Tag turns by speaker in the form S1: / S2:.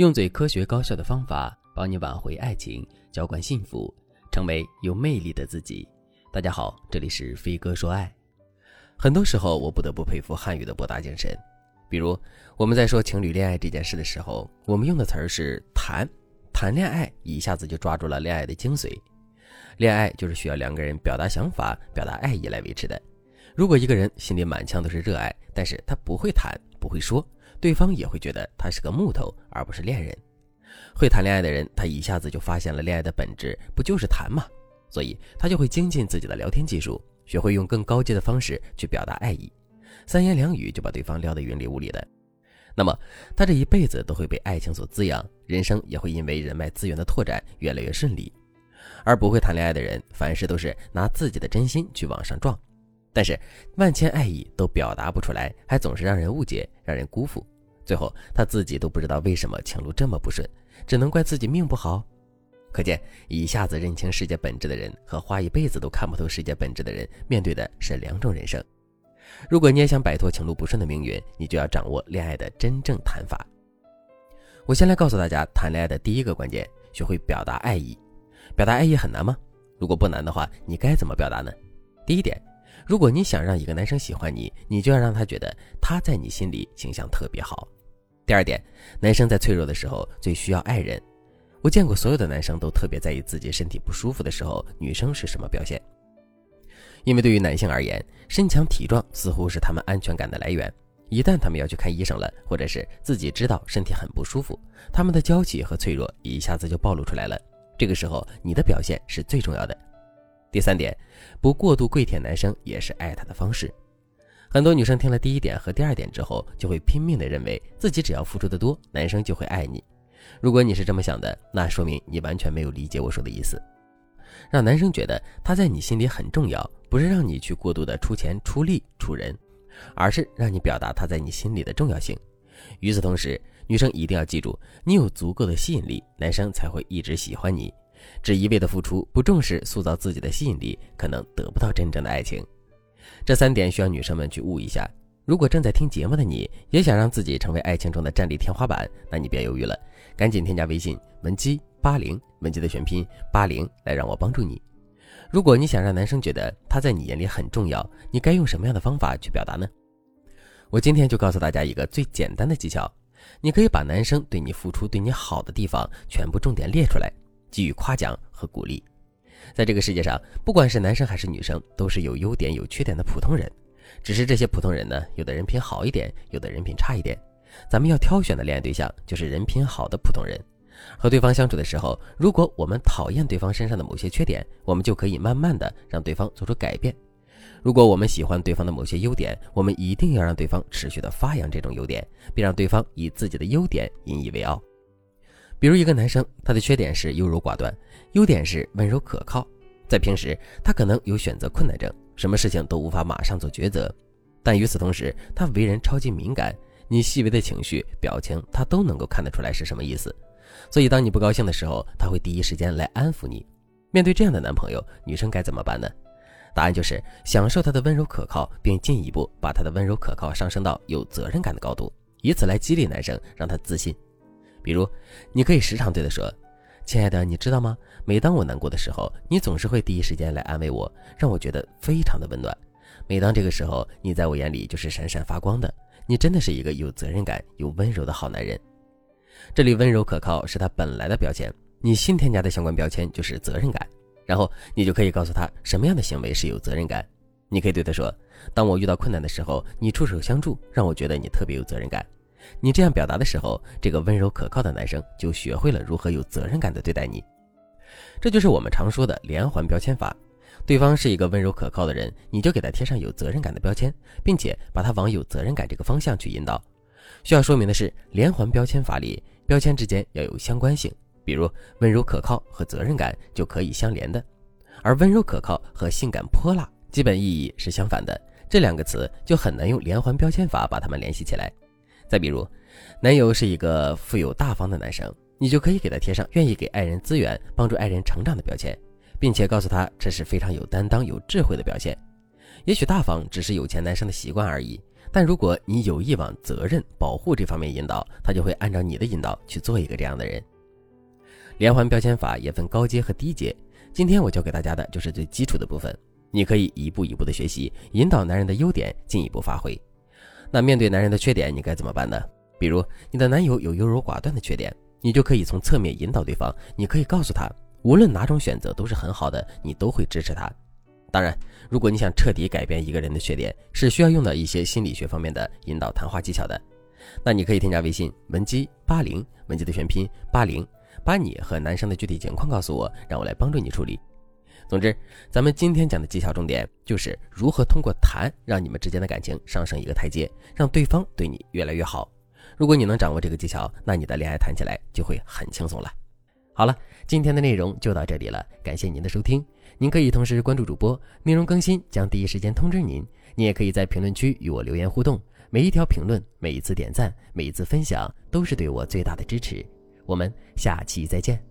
S1: 用最科学高效的方法帮你挽回爱情，浇灌幸福，成为有魅力的自己。大家好，这里是飞哥说爱。很多时候，我不得不佩服汉语的博大精深。比如，我们在说情侣恋爱这件事的时候，我们用的词儿是“谈”，谈恋爱一下子就抓住了恋爱的精髓。恋爱就是需要两个人表达想法、表达爱意来维持的。如果一个人心里满腔都是热爱，但是他不会谈，不会说。对方也会觉得他是个木头，而不是恋人。会谈恋爱的人，他一下子就发现了恋爱的本质，不就是谈吗？所以他就会精进自己的聊天技术，学会用更高阶的方式去表达爱意，三言两语就把对方撩得云里雾里的。那么他这一辈子都会被爱情所滋养，人生也会因为人脉资源的拓展越来越顺利。而不会谈恋爱的人，凡事都是拿自己的真心去往上撞。但是万千爱意都表达不出来，还总是让人误解，让人辜负，最后他自己都不知道为什么情路这么不顺，只能怪自己命不好。可见，一下子认清世界本质的人和花一辈子都看不透世界本质的人，面对的是两种人生。如果你也想摆脱情路不顺的命运，你就要掌握恋爱的真正谈法。我先来告诉大家，谈恋爱的第一个关键，学会表达爱意。表达爱意很难吗？如果不难的话，你该怎么表达呢？第一点。如果你想让一个男生喜欢你，你就要让他觉得他在你心里形象特别好。第二点，男生在脆弱的时候最需要爱人。我见过所有的男生都特别在意自己身体不舒服的时候，女生是什么表现？因为对于男性而言，身强体壮似乎是他们安全感的来源。一旦他们要去看医生了，或者是自己知道身体很不舒服，他们的娇气和脆弱一下子就暴露出来了。这个时候，你的表现是最重要的。第三点，不过度跪舔男生也是爱他的方式。很多女生听了第一点和第二点之后，就会拼命的认为自己只要付出的多，男生就会爱你。如果你是这么想的，那说明你完全没有理解我说的意思。让男生觉得他在你心里很重要，不是让你去过度的出钱出力出人，而是让你表达他在你心里的重要性。与此同时，女生一定要记住，你有足够的吸引力，男生才会一直喜欢你。只一味的付出，不重视塑造自己的吸引力，可能得不到真正的爱情。这三点需要女生们去悟一下。如果正在听节目的你也想让自己成为爱情中的战力天花板，那你别犹豫了，赶紧添加微信文姬八零，文姬的全拼八零，来让我帮助你。如果你想让男生觉得他在你眼里很重要，你该用什么样的方法去表达呢？我今天就告诉大家一个最简单的技巧，你可以把男生对你付出、对你好的地方全部重点列出来。给予夸奖和鼓励，在这个世界上，不管是男生还是女生，都是有优点有缺点的普通人。只是这些普通人呢，有的人品好一点，有的人品差一点。咱们要挑选的恋爱对象就是人品好的普通人。和对方相处的时候，如果我们讨厌对方身上的某些缺点，我们就可以慢慢的让对方做出改变；如果我们喜欢对方的某些优点，我们一定要让对方持续的发扬这种优点，并让对方以自己的优点引以为傲。比如一个男生，他的缺点是优柔寡断，优点是温柔可靠。在平时，他可能有选择困难症，什么事情都无法马上做抉择。但与此同时，他为人超级敏感，你细微的情绪、表情，他都能够看得出来是什么意思。所以，当你不高兴的时候，他会第一时间来安抚你。面对这样的男朋友，女生该怎么办呢？答案就是享受他的温柔可靠，并进一步把他的温柔可靠上升到有责任感的高度，以此来激励男生，让他自信。比如，你可以时常对他说：“亲爱的，你知道吗？每当我难过的时候，你总是会第一时间来安慰我，让我觉得非常的温暖。每当这个时候，你在我眼里就是闪闪发光的。你真的是一个有责任感、有温柔的好男人。”这里温柔可靠是他本来的标签，你新添加的相关标签就是责任感。然后你就可以告诉他什么样的行为是有责任感。你可以对他说：“当我遇到困难的时候，你出手相助，让我觉得你特别有责任感。”你这样表达的时候，这个温柔可靠的男生就学会了如何有责任感的对待你。这就是我们常说的连环标签法。对方是一个温柔可靠的人，你就给他贴上有责任感的标签，并且把他往有责任感这个方向去引导。需要说明的是，连环标签法里标签之间要有相关性，比如温柔可靠和责任感就可以相连的，而温柔可靠和性感泼辣基本意义是相反的，这两个词就很难用连环标签法把它们联系起来。再比如，男友是一个富有大方的男生，你就可以给他贴上愿意给爱人资源、帮助爱人成长的标签，并且告诉他这是非常有担当、有智慧的表现。也许大方只是有钱男生的习惯而已，但如果你有意往责任、保护这方面引导，他就会按照你的引导去做一个这样的人。连环标签法也分高阶和低阶，今天我教给大家的就是最基础的部分，你可以一步一步的学习，引导男人的优点进一步发挥。那面对男人的缺点，你该怎么办呢？比如你的男友有优柔寡断的缺点，你就可以从侧面引导对方，你可以告诉他，无论哪种选择都是很好的，你都会支持他。当然，如果你想彻底改变一个人的缺点，是需要用到一些心理学方面的引导谈话技巧的。那你可以添加微信文姬八零，文姬的全拼八零，把你和男生的具体情况告诉我，让我来帮助你处理。总之，咱们今天讲的技巧重点就是如何通过谈让你们之间的感情上升一个台阶，让对方对你越来越好。如果你能掌握这个技巧，那你的恋爱谈起来就会很轻松了。好了，今天的内容就到这里了，感谢您的收听。您可以同时关注主播，内容更新将第一时间通知您。您也可以在评论区与我留言互动，每一条评论、每一次点赞、每一次分享，都是对我最大的支持。我们下期再见。